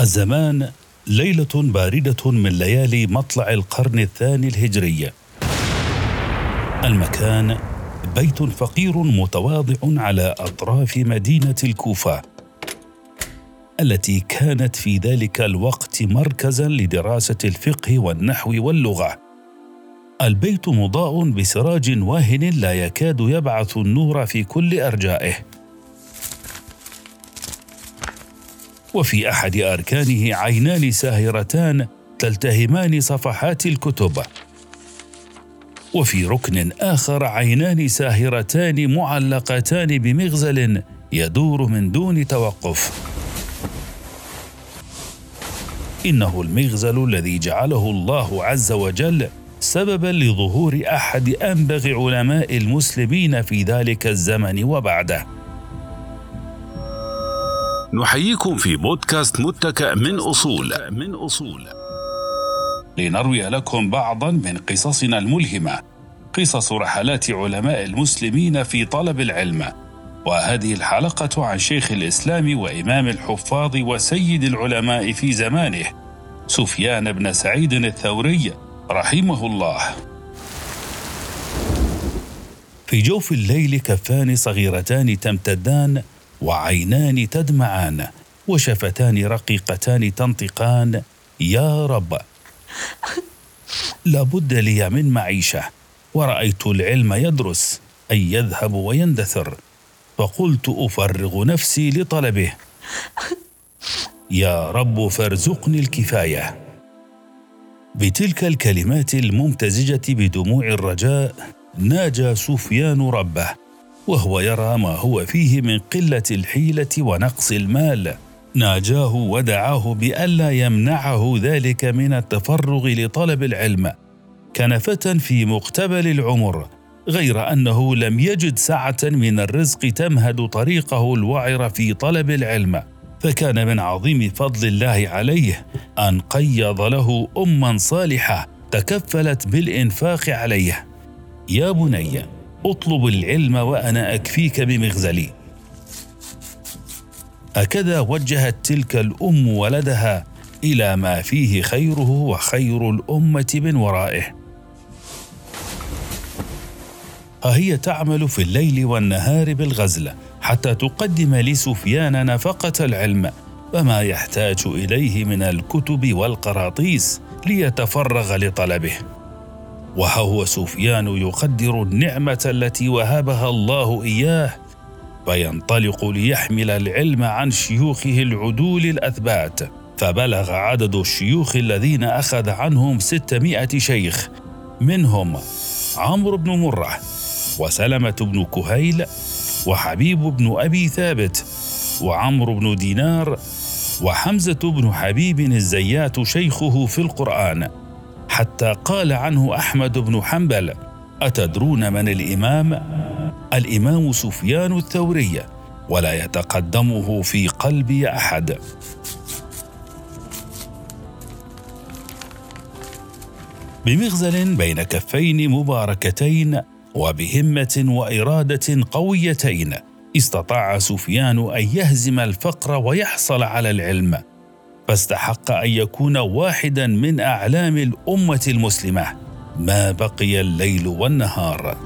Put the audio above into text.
الزمان ليلة باردة من ليالي مطلع القرن الثاني الهجري. المكان بيت فقير متواضع على أطراف مدينة الكوفة التي كانت في ذلك الوقت مركزا لدراسة الفقه والنحو واللغة البيت مضاء بسراج واهن لا يكاد يبعث النور في كل أرجائه وفي أحد أركانه عينان ساهرتان تلتهمان صفحات الكتب. وفي ركن آخر عينان ساهرتان معلقتان بمغزل يدور من دون توقف. إنه المغزل الذي جعله الله عز وجل سببا لظهور أحد أنبغ علماء المسلمين في ذلك الزمن وبعده. نحييكم في بودكاست متكأ من أصول. من أصول. لنروي لكم بعضا من قصصنا الملهمة. قصص رحلات علماء المسلمين في طلب العلم. وهذه الحلقة عن شيخ الإسلام وإمام الحفاظ وسيد العلماء في زمانه سفيان بن سعيد الثوري رحمه الله. في جوف الليل كفان صغيرتان تمتدان وعينان تدمعان وشفتان رقيقتان تنطقان يا رب. لابد لي من معيشة ورأيت العلم يدرس أي يذهب ويندثر. فقلت أفرغ نفسي لطلبه. يا رب فارزقني الكفاية. بتلك الكلمات الممتزجة بدموع الرجاء ناجى سفيان ربه. وهو يرى ما هو فيه من قلة الحيلة ونقص المال. ناجاه ودعاه بألا يمنعه ذلك من التفرغ لطلب العلم. كان فتى في مقتبل العمر غير أنه لم يجد سعه من الرزق تمهد طريقه الوعر في طلب العلم. فكان من عظيم فضل الله عليه أن قيض له اما صالحة تكفلت بالإنفاق عليه. يا بني أطلب العلم وأنا أكفيك بمغزلي. هكذا وجهت تلك الأم ولدها إلى ما فيه خيره وخير الأمة من ورائه. ها هي تعمل في الليل والنهار بالغزل حتى تقدم لسفيان نفقة العلم وما يحتاج إليه من الكتب والقراطيس ليتفرغ لطلبه. وها هو سفيان يقدر النعمة التي وهبها الله إياه فينطلق ليحمل العلم عن شيوخه العدول الأثبات. فبلغ عدد الشيوخ الذين أخذ عنهم ستمائة شيخ منهم عمرو بن مرة وسلمة بن كهيل وحبيب بن أبي ثابت وعمرو بن دينار وحمزة بن حبيب الزيات شيخه في القرآن. حتى قال عنه أحمد بن حنبل أتدرون من الإمام؟ الإمام سفيان الثوري ولا يتقدمه في قلبي أحد بمغزل بين كفين مباركتين وبهمة وإرادة قويتين استطاع سفيان أن يهزم الفقر ويحصل على العلم فاستحق أن يكون واحدا من أعلام الأمة المسلمة ما بقي الليل والنهار.